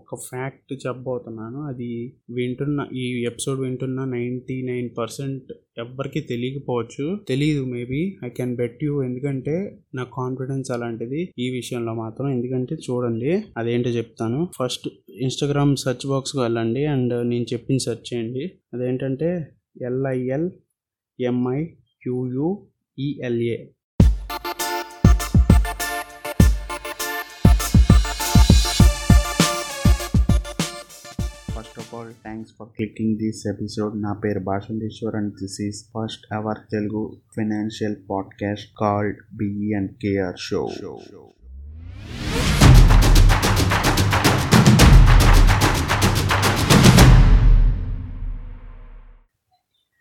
ఒక ఫ్యాక్ట్ చెప్పబోతున్నాను. అది వింటున్న ఈ ఎపిసోడ్ వింటున్న నైంటీ నైన్ పర్సెంట్ ఎవ్వరికి తెలియకపోవచ్చు. తెలియదు maybe I can bet you. ఎందుకంటే నా కాన్ఫిడెన్స్ అలాంటిది ఈ విషయంలో మాత్రం. ఎందుకంటే చూడండి అదేంటో చెప్తాను. ఫస్ట్ ఇన్స్టాగ్రామ్ సెర్చ్ బాక్స్కి వెళ్ళండి అండ్ నేను చెప్పింది సెర్చ్ చేయండి. అదేంటంటే ఎల్ఐఎల్ ఎంఐ క్యూయుఈఎల్ఏ of all thanks for clicking this episode నా పేరు Bhashanteshwar and this is first our Telugu financial podcast called B E and K R show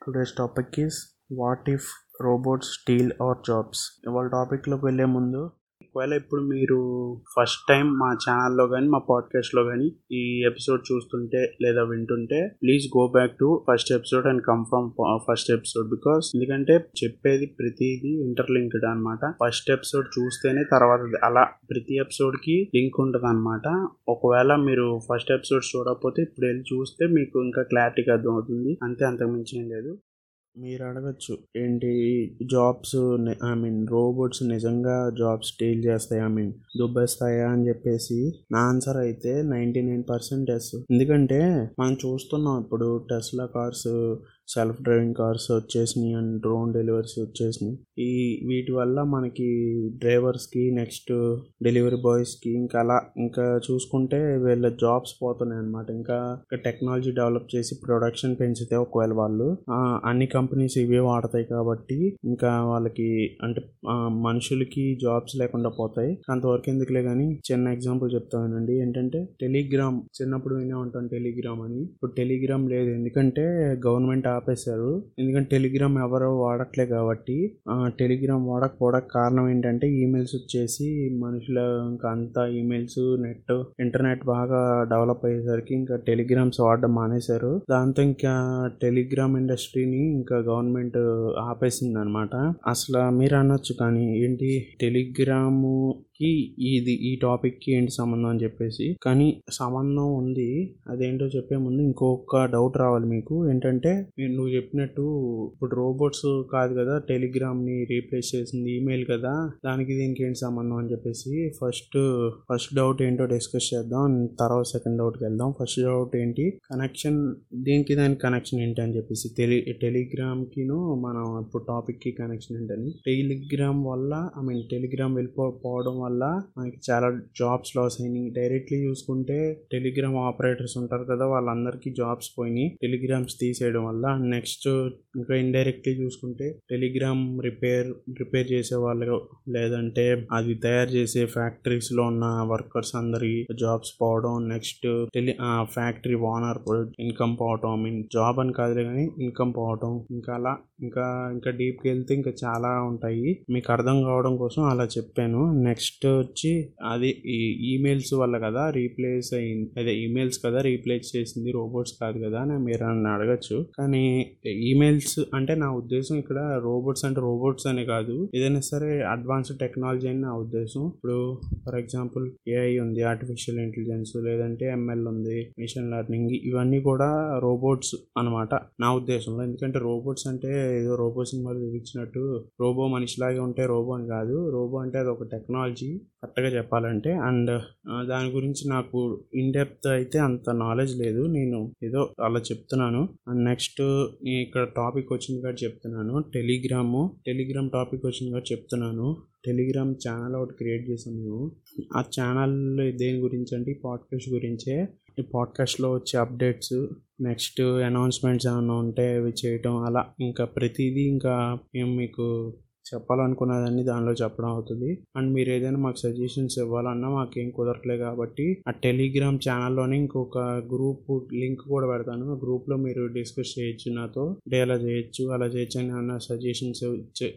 today's topic is what if robots steal our jobs ఇవాళ టాపిక్లోకి వెళ్ళే ముందు ఒకవేళ ఇప్పుడు మీరు first time మా ఛానల్లో కానీ మా పాడ్కాస్ట్లో కానీ ఈ ఎపిసోడ్ చూస్తుంటే లేదా వింటుంటే please go back to first episode and come from first episode because ఎందుకంటే చెప్పేది ప్రతిదీ ఇంటర్లింక్డ్ అనమాట ఫస్ట్ ఎపిసోడ్ చూస్తేనే తర్వాత అలా ప్రతి ఎపిసోడ్కి లింక్ ఉంటుంది అనమాట ఒకవేళ మీరు ఫస్ట్ ఎపిసోడ్ చూడకపోతే ఇప్పుడు వెళ్ళి చూస్తే మీకు ఇంకా క్లారిటీగా అర్థమవుతుంది. అంతే అంతకుమించి ఏం లేదు. మీరు అడగచ్చు ఏంటి? జాబ్స్ ఐ మీన్ రోబోట్స్ నిజంగా జాబ్స్ డీల్ చేస్తాయి? ఐ మీన్ దుబ్బేస్తాయా? అని చెప్పేసి నా ఆన్సర్ అయితే నైంటీ నైన్ పర్సెంట్ ఎస్ ఎందుకంటే మనం చూస్తున్నాం ఇప్పుడు Tesla cars self driving cars వచ్చేసినాయి అండ్ డ్రోన్ డెలివరీస్ వచ్చేసినాయి. ఈ వీటి వల్ల మనకి డ్రైవర్స్కి నెక్స్ట్ డెలివరీ బాయ్స్కి ఇంకా అలా ఇంకా చూసుకుంటే వీళ్ళ జాబ్స్ పోతున్నాయి అనమాట ఇంకా టెక్నాలజీ డెవలప్ చేసి ప్రొడక్షన్ పెంచితే ఒకవేళ వాళ్ళు అన్ని కంపెనీస్ ఇవే వాడతాయి కాబట్టి ఇంకా వాళ్ళకి అంటే మనుషులకి జాబ్స్ లేకుండా పోతాయి. అంతవరకు ఎందుకులే కానీ చిన్న ఎగ్జాంపుల్ చెప్తానండి ఏంటంటే టెలిగ్రామ్ చిన్నప్పుడు వినే ఉంటాం టెలిగ్రామ్ అని. ఇప్పుడు టెలిగ్రామ్ లేదు. ఎందుకంటే గవర్నమెంట్ ఆపేశారు. ఎందుకంటే టెలిగ్రామ్ ఎవరో వాడట్లే కాబట్టి టెలిగ్రామ్ వాడకపోవడానికి కారణం ఏంటంటే ఈమెయిల్స్ వచ్చేసి మనుషుల ఇంకా అంతా ఈమెయిల్స్ నెట్ ఇంటర్నెట్ బాగా డెవలప్ అయ్యేసరికి ఇంకా టెలిగ్రామ్స్ వాడడం మానేశారు. దాంతో ఇంకా టెలిగ్రామ్ ఇండస్ట్రీని ఇంకా గవర్నమెంట్ ఆపేసింది అనమాట అసలు మీరు అనొచ్చు కానీ ఏంటి టెలిగ్రాము కి ఇది ఈ టాపిక్కి ఏంటి సంబంధం అని చెప్పేసి. కానీ సంబంధం ఉంది. అదేంటో చెప్పే ముందు ఇంకొక డౌట్ రావాలి మీకు. ఏంటంటే నువ్వు చెప్పినట్టు ఇప్పుడు రోబోట్స్ కాదు కదా టెలిగ్రామ్ని రీప్లేస్ చేసింది ఈమెయిల్ కదా. దానికి దీనికి ఏంటి సంబంధం అని చెప్పేసి ఫస్ట్ ఫస్ట్ డౌట్ ఏంటో డిస్కస్ చేద్దాం. తర్వాత సెకండ్ డౌట్కి వెళ్దాం. ఫస్ట్ డౌట్ ఏంటి? కనెక్షన్ దీనికి దానికి కనెక్షన్ ఏంటి అని చెప్పేసి. టెలి టెలిగ్రామ్ కిను మనం ఇప్పుడు టాపిక్కి కనెక్షన్ ఏంటని. టెలిగ్రామ్ వల్ల ఐ మీన్ టెలిగ్రామ్ వెళ్ళిపోవడం వల్ల వల్ల మనకి చాలా జాబ్స్ లాస్ అయినాయి. డైరెక్ట్లీ చూసుకుంటే టెలిగ్రామ్ ఆపరేటర్స్ ఉంటారు కదా వాళ్ళందరికీ జాబ్స్ పోయినాయి. టెలిగ్రామ్స్ తీసేయడం వల్ల నెక్స్ట్ ఇంకా ఇండైరెక్ట్లీ చూసుకుంటే టెలిగ్రామ్ రిపేర్ రిపేర్ చేసే వాళ్ళు లేదంటే అది తయారు చేసే ఫ్యాక్టరీస్లో ఉన్న వర్కర్స్ అందరి జాబ్స్ పోవడం next tele factory owner income పోవటం ఐ మీన్ జాబ్ అని కాదులే కానీ ఇన్కమ్ పోవటం ఇంకా అలా ఇంకా ఇంకా డీప్కి వెళ్తే ఇంకా చాలా ఉంటాయి. మీకు అర్థం కావడం కోసం అలా చెప్పాను. నెక్స్ట్ వచ్చి అది ఈ ఈమెయిల్స్ వల్ల కదా రీప్లేస్ అయింది అదే ఈమెయిల్స్ కదా రీప్లేస్ చేసింది రోబోట్స్ కాదు కదా అని మీరు నన్ను అడగచ్చు. కానీ ఈమెయిల్స్ అంటే నా ఉద్దేశం ఇక్కడ రోబోట్స్ అంటే రోబోట్స్ అనే కాదు. ఏదైనా సరే అడ్వాన్స్డ్ టెక్నాలజీ అని నా ఉద్దేశం. ఇప్పుడు ఫర్ ఎగ్జాంపుల్ ఏఐ ఉంది ఆర్టిఫిషియల్ ఇంటెలిజెన్స్ లేదంటే ఎంఎల్ ఉంది మిషన్ లెర్నింగ్ ఇవన్నీ కూడా రోబోట్స్ అనమాట నా ఉద్దేశంలో. ఎందుకంటే రోబోట్స్ అంటే ఏదో రోబో సినిమాలు చూపించినట్టు రోబో మనిషిలాగే ఉంటే రోబో అని కాదు. రోబో అంటే అది ఒక టెక్నాలజీ. కరెక్ట్గా చెప్పాలంటే అండ్ దాని గురించి నాకు ఇన్ డెప్త్ అయితే అంత నాలెడ్జ్ లేదు. నేను ఏదో అలా చెప్తున్నాను. అండ్ నెక్స్ట్ ఇక్కడ టాపిక్ వచ్చింది కాబట్టి చెప్తున్నాను. టెలిగ్రాము టెలిగ్రామ్ టాపిక్ వచ్చింది కాబట్టి చెప్తున్నాను. టెలిగ్రామ్ ఛానల్ ఒకటి క్రియేట్ చేసాం మేము ఆ ఛానల్ దేని గురించి అంటే ఈ పాడ్కాస్ట్ గురించే. ఈ పాడ్కాస్ట్లో వచ్చే అప్డేట్స్ నెక్స్ట్ అనౌన్స్మెంట్స్ ఏమైనా ఉంటే అవి చేయటం అలా. ఇంకా ప్రతిదీ ఇంకా మేము మీకు చెప్పాలనుకున్నదాన్ని దానిలో చెప్పడం అవుతుంది. అండ్ మీరు ఏదైనా మాకు సజెషన్స్ ఇవ్వాలన్నా మాకేం కుదరట్లే కాబట్టి ఆ టెలిగ్రామ్ ఛానల్లోనే ఇంకొక గ్రూప్ లింక్ కూడా పెడతాను. ఆ గ్రూప్లో మీరు డిస్కస్ చేయొచ్చు నాతో డే అలా చేయొచ్చు అలా చేయొచ్చు అని అన్న సజెషన్స్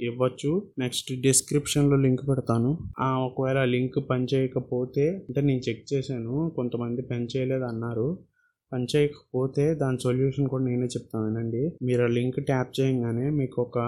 ఇవ్వచ్చు. నెక్స్ట్ డిస్క్రిప్షన్లో లింక్ పెడతాను. ఆ ఒకవేళ లింక్ పనిచేయకపోతే అంటే నేను చెక్ చేశాను కొంతమంది పని చేయలేదు అన్నారు పనిచేయకపోతే దాని సొల్యూషన్ కూడా నేనే చెప్తాను వినండి. మీరు ఆ లింక్ ట్యాప్ చేయగానే మీకు ఒక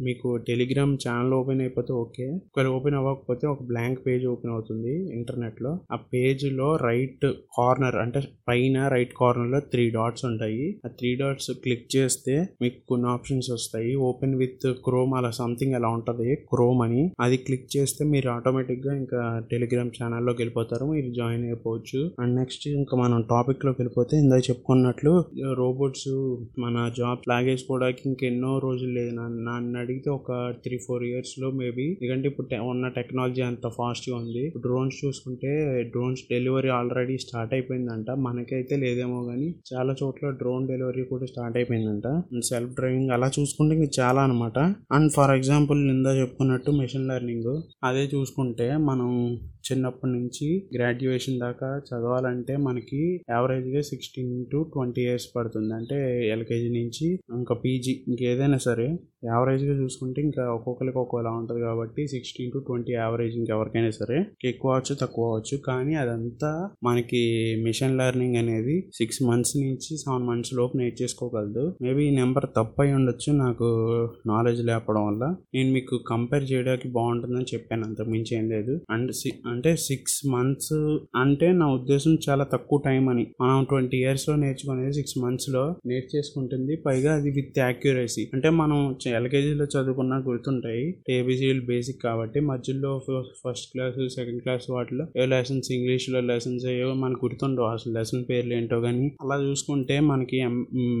మీకు టెలిగ్రామ్ ఛానల్ ఓపెన్ అయిపోతే ఓకే. ఒకవేళ ఓపెన్ అవ్వకపోతే ఒక బ్లాంక్ పేజ్ ఓపెన్ అవుతుంది ఇంటర్నెట్లో. ఆ పేజ్లో రైట్ కార్నర్ అంటే పైన రైట్ కార్నర్లో త్రీ డాట్స్ ఉంటాయి. ఆ త్రీ డాట్స్ క్లిక్ చేస్తే మీకు కొన్ని ఆప్షన్స్ వస్తాయి. ఓపెన్ విత్ క్రోమ్ అలా సంథింగ్ అలా ఉంటుంది క్రోమ్ అని. అది క్లిక్ చేస్తే మీరు ఆటోమేటిక్గా ఇంకా టెలిగ్రామ్ ఛానల్లోకి వెళ్ళిపోతారు. మీరు జాయిన్ అయిపోవచ్చు. అండ్ నెక్స్ట్ ఇంకా మనం టాపిక్లోకి వెళ్ళిపోతే ఇందాక చెప్పుకున్నట్లు రోబోట్స్ మన జాబ్ లాగేసుకోవడానికి ఇంకెన్నో రోజులు లేదు. నన్ను అడిగితే ఒక త్రీ ఫోర్ ఇయర్స్లో మేబీ. ఎందుకంటే ఇప్పుడు ఉన్న టెక్నాలజీ అంత ఫాస్ట్గా ఉంది. డ్రోన్స్ చూసుకుంటే డ్రోన్స్ డెలివరీ ఆల్రెడీ స్టార్ట్ అయిపోయిందంట. మనకైతే లేదేమో కానీ చాలా చోట్ల డ్రోన్ డెలివరీ కూడా స్టార్ట్ అయిపోయిందంట. సెల్ఫ్ డ్రైవింగ్ అలా చూసుకుంటే ఇంకా చాలా అనమాట అండ్ ఫర్ ఎగ్జాంపుల్ ఇందా చెప్పుకున్నట్టు మెషిన్ లెర్నింగ్. అదే చూసుకుంటే మనం చిన్నప్పటి నుంచి గ్రాడ్యుయేషన్ దాకా చదవాలంటే మనకి యావరేజ్గా సిక్స్టీన్ టు ట్వంటీ ఇయర్స్ పడుతుంది. అంటే ఎల్కేజీ నుంచి ఇంకా పీజీ ఇంకేదైనా సరే యావరేజ్గా చూసుకుంటే ఇంకా ఒక్కొక్కరికి ఒక్కోలా ఉంటుంది కాబట్టి సిక్స్టీన్ టు ట్వంటీ యావరేజ్ ఇంకెవరికైనా సరే ఎక్కువ అవచ్చు తక్కువ అవచ్చు. కానీ అదంతా మనకి మిషన్ లెర్నింగ్ అనేది సిక్స్ మంత్స్ నుంచి సెవెన్ మంత్స్ లోపు నేర్చేసుకోగలదు. మేబీ ఈ నెంబర్ తప్పు అయి ఉండొచ్చు నాకు నాలెడ్జ్ లేకపోవడం వల్ల. నేను మీకు కంపేర్ చేయడానికి బాగుంటుందని చెప్పాను అంత మించి ఏం లేదు. అండ్ అంటే సిక్స్ మంత్స్ అంటే నా ఉద్దేశం చాలా తక్కువ టైం అని. మనం ట్వంటీ ఇయర్స్లో నేర్చుకునేది సిక్స్ మంత్స్లో నేర్చేసుకుంటుంది. పైగా అది విత్ యాక్యురసీ అంటే మనం ఎల్కేజీలో చదువుకున్నా గుర్తుంటాయి. ఏబిసిడీలు బేసిక్ కాబట్టి మధ్యలో ఫస్ట్ క్లాస్ సెకండ్ క్లాస్ వాటిలో ఏ లెసన్స్ ఇంగ్లీష్లో లెసన్స్ ఏవో మనకు గుర్తుండవు. అసలు లెసన్ పేర్లు ఏంటో కానీ అలా చూసుకుంటే మనకి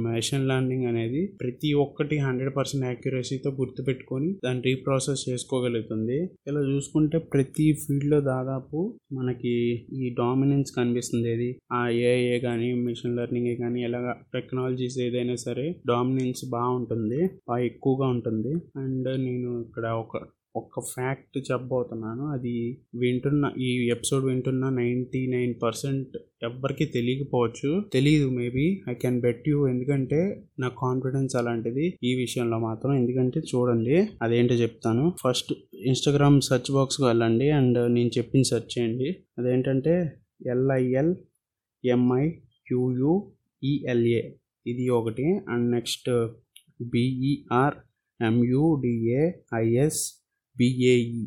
మెషిన్ లెర్నింగ్ అనేది ప్రతి ఒక్కటి హండ్రెడ్ పర్సెంట్ యాక్యురసీతో గుర్తుపెట్టుకొని దాన్ని రీప్రాసెస్ చేసుకోగలుగుతుంది. ఇలా చూసుకుంటే ప్రతి ఫీల్డ్లో దాదాపు మనకి ఈ డామినెన్స్ కనిపిస్తుంది. ఏది? ఆ ఏఐఏ కానీ మిషన్ లెర్నింగ్ కానీ ఎలాగ టెక్నాలజీస్ ఏదైనా సరే డామినెన్స్ బాగుంటుంది. బాగా ఎక్కువగా ఉంటుంది. అండ్ నేను ఇక్కడ ఒక ఒక ఫ్యాక్ట్ చెప్పబోతున్నాను. అది వింటున్న ఈ ఎపిసోడ్ వింటున్న నైంటీ నైన్ పర్సెంట్ ఎవ్వరికి తెలియకపోవచ్చు. తెలియదు maybe. I can bet you. ఎందుకంటే నా కాన్ఫిడెన్స్ అలాంటిది ఈ విషయంలో మాత్రం. ఎందుకంటే చూడండి అదేంటో చెప్తాను. ఫస్ట్ ఇన్స్టాగ్రామ్ సెర్చ్ బాక్స్కి వెళ్ళండి అండ్ నేను చెప్పింది సెర్చ్ చేయండి. అదేంటంటే ఎల్ఐఎల్ MI Q U E L A ఇది ఒకటి. And next B E R M U D A I S B A E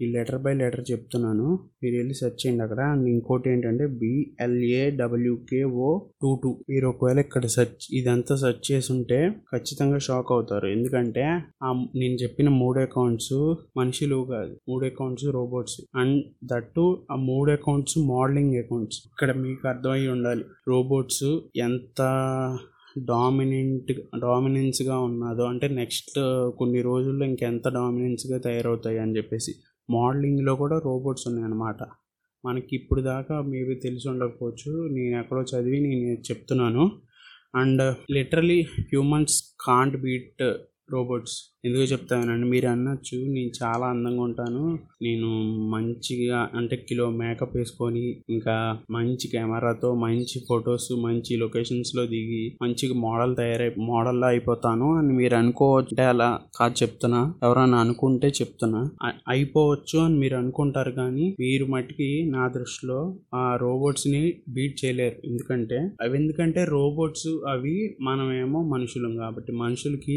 ఈ లెటర్ బై లెటర్ చెప్తున్నాను. మీరు వెళ్ళి సెర్చ్ చేయండి అక్కడ. అండ్ ఇంకోటి ఏంటంటే బిఎల్ఏ డబ్ల్యూకేఓ టూ టూ మీరు ఒకవేళ ఇక్కడ సెర్చ్ ఇదంతా సెర్చ్ చేసి ఉంటే ఖచ్చితంగా షాక్ అవుతారు. ఎందుకంటే ఆ నేను చెప్పిన మూడు అకౌంట్స్ మనుషులు కాదు. మూడు అకౌంట్స్ రోబోట్స్ అండ్ దట్టు ఆ మూడు అకౌంట్స్ మోడలింగ్ అకౌంట్స్ ఇక్కడ మీకు అర్థమై ఉండాలి. రోబోట్స్ ఎంత డామినెంట్ డామినెన్స్గా ఉన్నదో అంటే నెక్స్ట్ కొన్ని రోజుల్లో ఇంకెంత డామినెన్స్గా తయారవుతాయి అని చెప్పేసి. మోడలింగ్లో కూడా రోబోట్స్ ఉన్నాయన్నమాట. మనకి ఇప్పుడు దాకా మేబీ తెలిసి ఉండకపోవచ్చు. నేను ఎక్కడో చదివి నేను చెప్తున్నాను. And literally humans can't beat robots. ఎందుకు చెప్తానండి మీరు అనొచ్చు నేను చాలా అందంగా ఉంటాను. నేను మంచిగా అంటే కిలో మేకప్ వేసుకొని ఇంకా మంచి కెమెరాతో మంచి ఫొటోస్ మంచి లొకేషన్స్లో దిగి మంచిగా మోడల్ తయారై మోడల్లా అయిపోతాను అని మీరు అనుకోవచ్చు అంటే అలా కాదు చెప్తున్నా. ఎవరైనా అనుకుంటే చెప్తున్నా. అయిపోవచ్చు అని మీరు అనుకుంటారు కానీ మీరు మట్టికి నా దృష్టిలో ఆ రోబోట్స్ని బీట్ చేయలేరు. ఎందుకంటే అవి ఎందుకంటే రోబోట్స్ అవి మనమేమో మనుషులం కాబట్టి మనుషులకి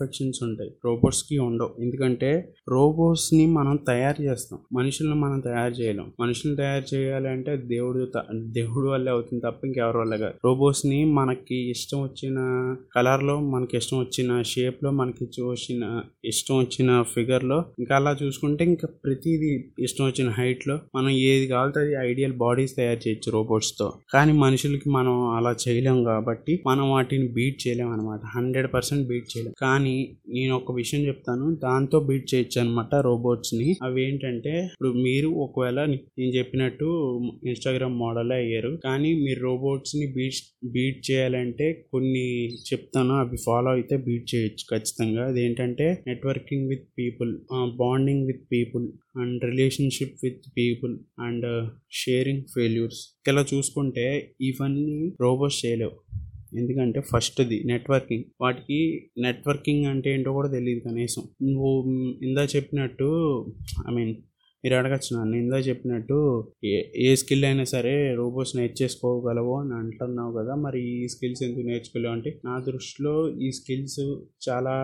పర్ఫెక్షన్స్ ఉంటాయి. రోబోట్స్కి ఉండవు. ఎందుకంటే రోబోట్స్ని మనం తయారు చేస్తాం. మనుషులను మనం తయారు చేయలేం. మనుషులను తయారు చేయాలి అంటే దేవుడు త- దేవుడు వల్లే అవుతుంది తప్ప ఇంకెవరి వల్ల కాదు. రోబోట్స్ని మనకి ఇష్టం వచ్చిన కలర్లో మనకి ఇష్టం వచ్చిన షేప్లో మనకి వచ్చిన ఇష్టం వచ్చిన ఫిగర్లో ఇంకా అలా చూసుకుంటే ఇంకా ప్రతిదీ ఇష్టం వచ్చిన హైట్లో మనం ఏది కావాలితే అది ఐడియల్ బాడీస్ తయారు చేయొచ్చు రోబోట్స్తో కానీ మనుషులకి మనం అలా చేయలేం కాబట్టి మనం వాటిని బీట్ చేయలేం అనమాట హండ్రెడ్ పర్సెంట్ బీట్ చేయలేం. కానీ నేను ఒక విషయం చెప్తాను. దాంతో బీట్ చేయొచ్చు అనమాట రోబోట్స్ని అవి ఏంటంటే ఇప్పుడు మీరు ఒకవేళ నేను చెప్పినట్టు ఇన్స్టాగ్రామ్ మోడల్ అయ్యారు. కానీ మీరు రోబోట్స్ని బీట్ బీట్ చేయాలంటే కొన్ని చెప్తాను. అవి ఫాలో అయితే బీట్ చేయొచ్చు ఖచ్చితంగా. అదేంటంటే networking with people bonding with people and relationship with people and sharing failures ఇలా చూసుకుంటే ఇవన్నీ రోబోట్స్ చేయలేవు. ఎందుకంటే ఫస్ట్ది నెట్వర్కింగ్. వాటికి నెట్వర్కింగ్ అంటే ఏంటో కూడా తెలియదు కనీసం. నువ్వు ఇందా చెప్పినట్టు ఐ మీన్ మీరు అడగచ్చు నన్ను. ఇందా చెప్పినట్టు ఏ ఏ స్కిల్ అయినా సరే రోబోట్స్ నేర్చేసుకోగలవు అని అంటున్నావు కదా మరి ఈ స్కిల్స్ ఎందుకు నేర్చుకోలేవు? అంటే నా దృష్టిలో ఈ స్కిల్స్ చాలా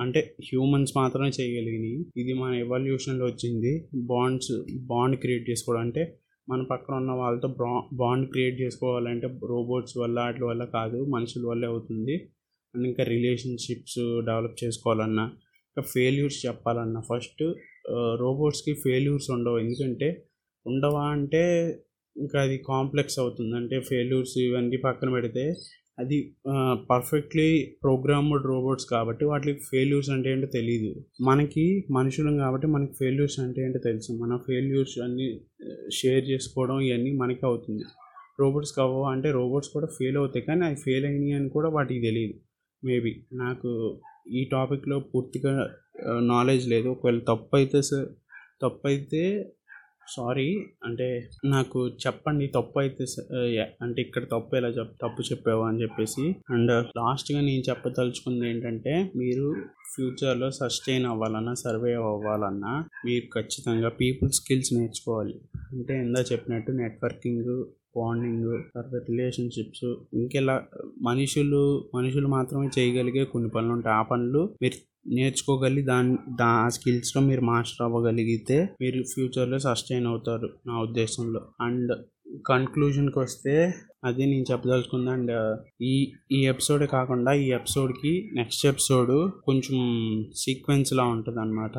అంటే హ్యూమన్స్ మాత్రమే చేయగలిగినాయి ఇది మన ఎవల్యూషన్లో వచ్చింది. బాండ్స్ బాండ్ క్రియేట్ చేసుకోవడం. అంటే మన పక్కన ఉన్న వాళ్ళతో బా బాండ్ క్రియేట్ చేసుకోవాలంటే రోబోట్స్ వల్ల వాటి వల్ల కాదు మనుషుల వల్లే అవుతుంది. అండ్ ఇంకా రిలేషన్షిప్స్ డెవలప్ చేసుకోవాలన్నా ఇంకా ఫెయిల్యూర్స్ చెప్పాలన్నా. ఫస్ట్ రోబోట్స్కి ఫెయిల్యూర్స్ ఉండవు. ఎందుకంటే ఉండవా అంటే ఇంకా అది కాంప్లెక్స్ అవుతుంది. అంటే ఫెయిల్యూర్స్ ఇవన్నీ పక్కన పెడితే అది పర్ఫెక్ట్లీ ప్రోగ్రామ్డ్ రోబోట్స్ కాబట్టి వాటికి ఫెయిల్యూర్స్ అంటే ఏంటో తెలియదు మనకి మనుషులం కాబట్టి మనకి ఫెయిల్యూర్స్ అంటే ఏంటో తెలుసు. మన ఫెయిల్యూర్స్ అన్నీ షేర్ చేసుకోవడం ఇవన్నీ మనకి అవుతుంది. రోబోట్స్ కావు అంటే రోబోట్స్ కూడా ఫెయిల్ అవుతాయి కానీ అవి ఫెయిల్ అయినాయి అని కూడా వాటికి తెలియదు మేబీ నాకు ఈ టాపిక్లో పూర్తిగా నాలెడ్జ్ లేదు. ఒకవేళ తప్పు అయితే సార్ తప్పు అయితే సారీ అంటే నాకు చెప్పండి తప్పు అయితే అంటే ఇక్కడ తప్పు ఎలా చెప్ తప్పు చెప్పావు అని చెప్పేసి. అండ్ లాస్ట్గా నేను చెప్పదలుచుకుంది ఏంటంటే మీరు ఫ్యూచర్లో సస్టైన్ అవ్వాలన్నా సర్వే అవ్వాలన్నా మీరు ఖచ్చితంగా పీపుల్ స్కిల్స్ నేర్చుకోవాలి. అంటే ఇందా చెప్పినట్టు నెట్వర్కింగ్ బాండింగ్ తర్వాత రిలేషన్షిప్స్ ఇంకెలా మనుషులు మనుషులు మాత్రమే చేయగలిగే కొన్ని పనులు ఉంటాయి. ఆ పనులు మీరు నేర్చుకోగలిగి దాని దా స్కిల్స్లో మీరు మాస్టర్ అవ్వగలిగితే మీరు ఫ్యూచర్లో సస్టైన్ అవుతారు నా ఉద్దేశంలో. అండ్ కన్క్లూజన్కి వస్తే అది నేను చెప్పదలుచుకుంది. అండ్ ఈ ఈ ఎపిసోడ్ కాకుండా ఈ ఎపిసోడ్కి నెక్స్ట్ ఎపిసోడ్ కొంచెం సీక్వెన్స్లా ఉంటుంది అనమాట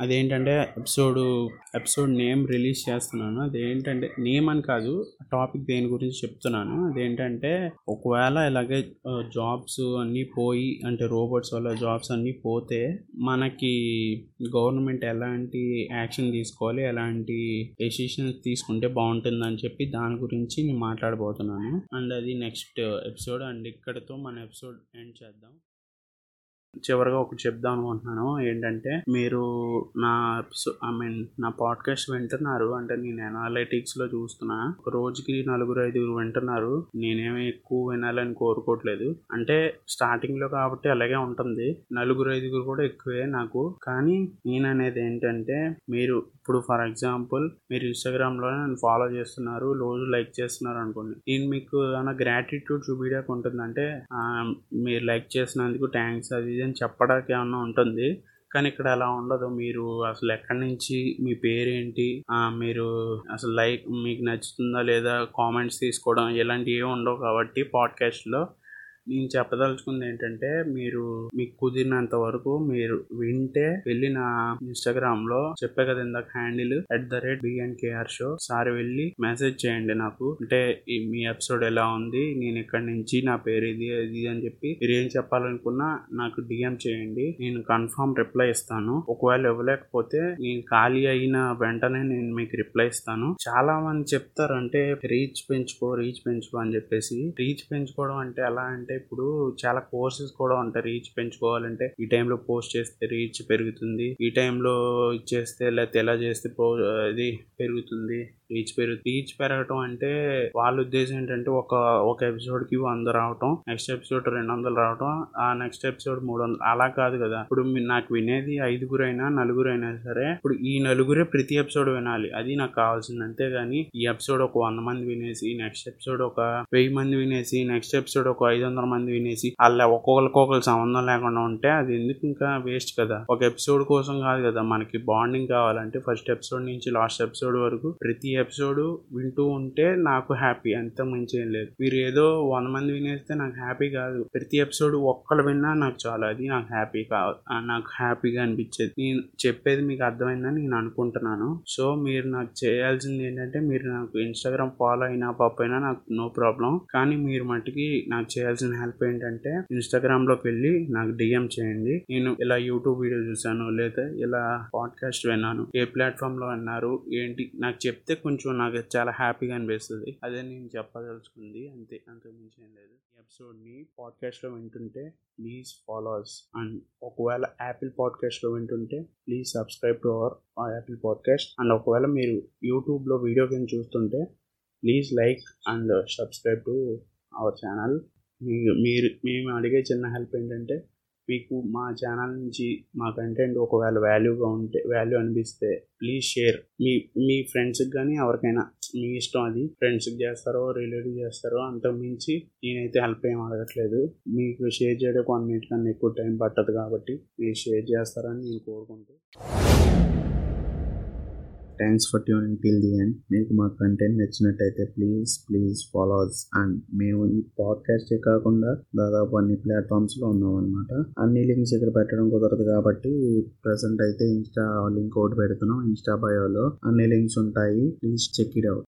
అదేంటంటే ఎపిసోడ్ ఎపిసోడ్ నేమ్ రిలీజ్ చేస్తున్నాను. అదేంటంటే నేమ్ అని కాదు టాపిక్ దేని గురించి చెప్తున్నాను. అదేంటంటే ఒకవేళ ఇలాగే జాబ్స్ అన్నీ పోయి అంటే రోబోట్స్ వల్ల జాబ్స్ అన్నీ పోతే మనకి గవర్నమెంట్ ఎలాంటి యాక్షన్ తీసుకోవాలి ఎలాంటి డెసిషన్స్ తీసుకుంటే బాగుంటుందని చెప్పి దాని గురించి నేను మాట్లాడబోతున్నాను. అండ్ అది నెక్స్ట్ ఎపిసోడ్. అండ్ ఇక్కడతో మన ఎపిసోడ్ ఎండ్ చేద్దాం. చివరిగా ఒకటి చెప్దాం అనుకుంటున్నాను. ఏంటంటే మీరు నా ఐ మీన్ నా పాడ్కాస్ట్ వింటున్నారు అంటే నేను అనలైటిక్స్లో చూస్తున్నా. రోజుకి నలుగురు ఐదుగురు వింటున్నారు. నేనేమి ఎక్కువ వినాలని కోరుకోవట్లేదు. అంటే స్టార్టింగ్లో కాబట్టి అలాగే ఉంటుంది. నలుగురు ఐదుగురు కూడా ఎక్కువే నాకు. కానీ నేను అనేది ఏంటంటే మీరు ఇప్పుడు ఫర్ ఎగ్జాంపుల్ మీరు ఇన్స్టాగ్రామ్లో నన్ను ఫాలో చేస్తున్నారు రోజు లైక్ చేస్తున్నారు అనుకోండి. నేను మీకు ఏమైనా గ్రాటిట్యూడ్ చూపించడానికి ఉంటుంది అంటే మీరు లైక్ చేసినందుకు థ్యాంక్స్ అది అని చెప్పడానికి ఏమన్నా ఉంటుంది? కానీ ఇక్కడ అలా ఉండదు. మీరు అసలు ఎక్కడి నుంచి మీ పేరేంటి? మీరు అసలు లైక్ మీకు నచ్చుతుందా లేదా? కామెంట్స్ తీసుకోవడం ఇలాంటివి ఏమి ఉండవు కాబట్టి పాడ్కాస్ట్లో నేను చెప్పదలుచుకుంది ఏంటంటే మీరు మీకు కుదిరినంత వరకు మీరు వింటే వెళ్ళి నా ఇన్స్టాగ్రామ్లో చెప్పే కదా ఇందాక handle at the rate BNKR show సారి వెళ్ళి మెసేజ్ చేయండి నాకు. అంటే మీ ఎపిసోడ్ ఎలా ఉంది నేను ఇక్కడ నుంచి నా పేరు ఇది ఇది అని చెప్పి మీరు ఏం చెప్పాలనుకున్నా నాకు డిఎం చేయండి. నేను కన్ఫర్మ్ రిప్లై ఇస్తాను. ఒకవేళ ఇవ్వలేకపోతే నేను ఖాళీ అయిన వెంటనే నేను మీకు రిప్లై ఇస్తాను. చాలా మంది చెప్తారు అంటే రీచ్ పెంచుకో రీచ్ పెంచుకో అని చెప్పేసి. రీచ్ పెంచుకోవడం అంటే ఎలా అంటే ఇప్పుడు చాలా కోర్సెస్ కూడా ఉంటాయి. రీచ్ పెంచుకోవాలంటే ఈ టైంలో పోస్ట్ చేస్తే రీచ్ పెరుగుతుంది. ఈ టైంలో ఇచ్చేస్తే లేకపోతే ఎలా చేస్తే ప్రో ఇది పెరుగుతుంది రీచ్ పెరుగు రీచ్ పెరగటం అంటే వాళ్ళ ఉద్దేశం ఏంటంటే ఒక ఒక ఎపిసోడ్కి వంద రావటం నెక్స్ట్ ఎపిసోడ్ రెండు వందలు రావటం ఆ నెక్స్ట్ ఎపిసోడ్ మూడు వందలు. అలా కాదు కదా. ఇప్పుడు నాకు వినేది ఐదుగురైనా నలుగురైనా సరే ఇప్పుడు ఈ నలుగురే ప్రతి ఎపిసోడ్ వినాలి. అది నాకు కావాల్సింది. అంతేగాని ఈ ఎపిసోడ్ ఒక వంద మంది వినేసి నెక్స్ట్ ఎపిసోడ్ ఒక వెయ్యి మంది వినేసి నెక్స్ట్ ఎపిసోడ్ ఒక ఐదు వందల మంది వినేసి అలా ఒక్కొక్కరికొకరు సంబంధం లేకుండా ఉంటే అది ఎందుకు ఇంకా వేస్ట్ కదా? ఒక ఎపిసోడ్ కోసం కాదు కదా మనకి బాండింగ్ కావాలంటే ఫస్ట్ ఎపిసోడ్ నుంచి లాస్ట్ ఎపిసోడ్ వరకు ప్రతి ఎపిసోడ్ వింటూ ఉంటే నాకు హ్యాపీ అంత మంచి ఏం లేదు. మీరు ఏదో వంద మంది వినేస్తే నాకు హ్యాపీ కాదు. ప్రతి ఎపిసోడ్ ఒక్కళ్ళు విన్నా నాకు చాలా అది నాకు హ్యాపీ కావాలి నాకు హ్యాపీగా అనిపించేది. నేను చెప్పేది మీకు అర్థమైందని నేను అనుకుంటున్నాను. సో మీరు నాకు చేయాల్సింది ఏంటంటే మీరు నాకు ఇన్స్టాగ్రామ్ ఫాలో అయినా పాప అయినా నాకు నో ప్రాబ్లం కానీ మీరు మట్టుకి నాకు చేయాల్సిన హెల్ప్ ఏంటంటే ఇన్స్టాగ్రామ్లోకి వెళ్ళి నాకు డిఎం చేయండి. నేను ఇలా యూట్యూబ్ వీడియో చూసాను లేదా ఇలా పాడ్కాస్ట్ విన్నాను ఏ ప్లాట్ఫామ్లో అన్నారు ఏంటి నాకు చెప్తే కొంచెం నాకు చాలా హ్యాపీగా అనిపిస్తుంది. అదే నేను చెప్పదలుచుకుంది అంతే అంతకుమించి ఏం లేదు. ఈ ఎపిసోడ్ని పాడ్కాస్ట్లో వింటుంటే ప్లీజ్ ఫాలోస్ అండ్ ఒకవేళ యాపిల్ పాడ్కాస్ట్లో వింటుంటే please subscribe to our Apple podcast and ఒకవేళ మీరు యూట్యూబ్లో వీడియో కింద చూస్తుంటే please like and subscribe to our channel మీరు మీరు మేము అడిగే చిన్న హెల్ప్ ఏంటంటే మీకు మా ఛానల్ నుంచి మా కంటెంట్ ఒకవేళ వాల్యూగా ఉంటే వాల్యూ అనిపిస్తే ప్లీజ్ షేర్. మీ మీ ఫ్రెండ్స్కి కానీ ఎవరికైనా మీ ఇష్టం అది ఫ్రెండ్స్కి చేస్తారో రిలేటివ్ చేస్తారో అంతకు మించి నేనైతే హెల్ప్ ఏం అడగట్లేదు. మీకు షేర్ చేయడానికి వన్ మినిట్ కన్నా ఎక్కువ టైం పట్టదు కాబట్టి మీరు షేర్ చేస్తారని నేను కోరుకుంటూ thanks for tuning till the end మీకు మా కంటెంట్ నచ్చినట్టయితే ప్లీజ్ ప్లీజ్ ఫాలోవర్స్ అండ్ మేము ఈ పాడ్కాస్టే కాకుండా దాదాపు అన్ని ప్లాట్ఫామ్స్లో ఉన్నాం అనమాట అన్ని లింక్స్ ఇక్కడ పెట్టడం కుదరదు కాబట్టి ప్రజెంట్ అయితే ఇన్స్టా లింక్ ఒకటి పెడుతున్నాం ఇన్స్టా బయోలో అన్ని లింక్స్ ఉంటాయి. Please check it out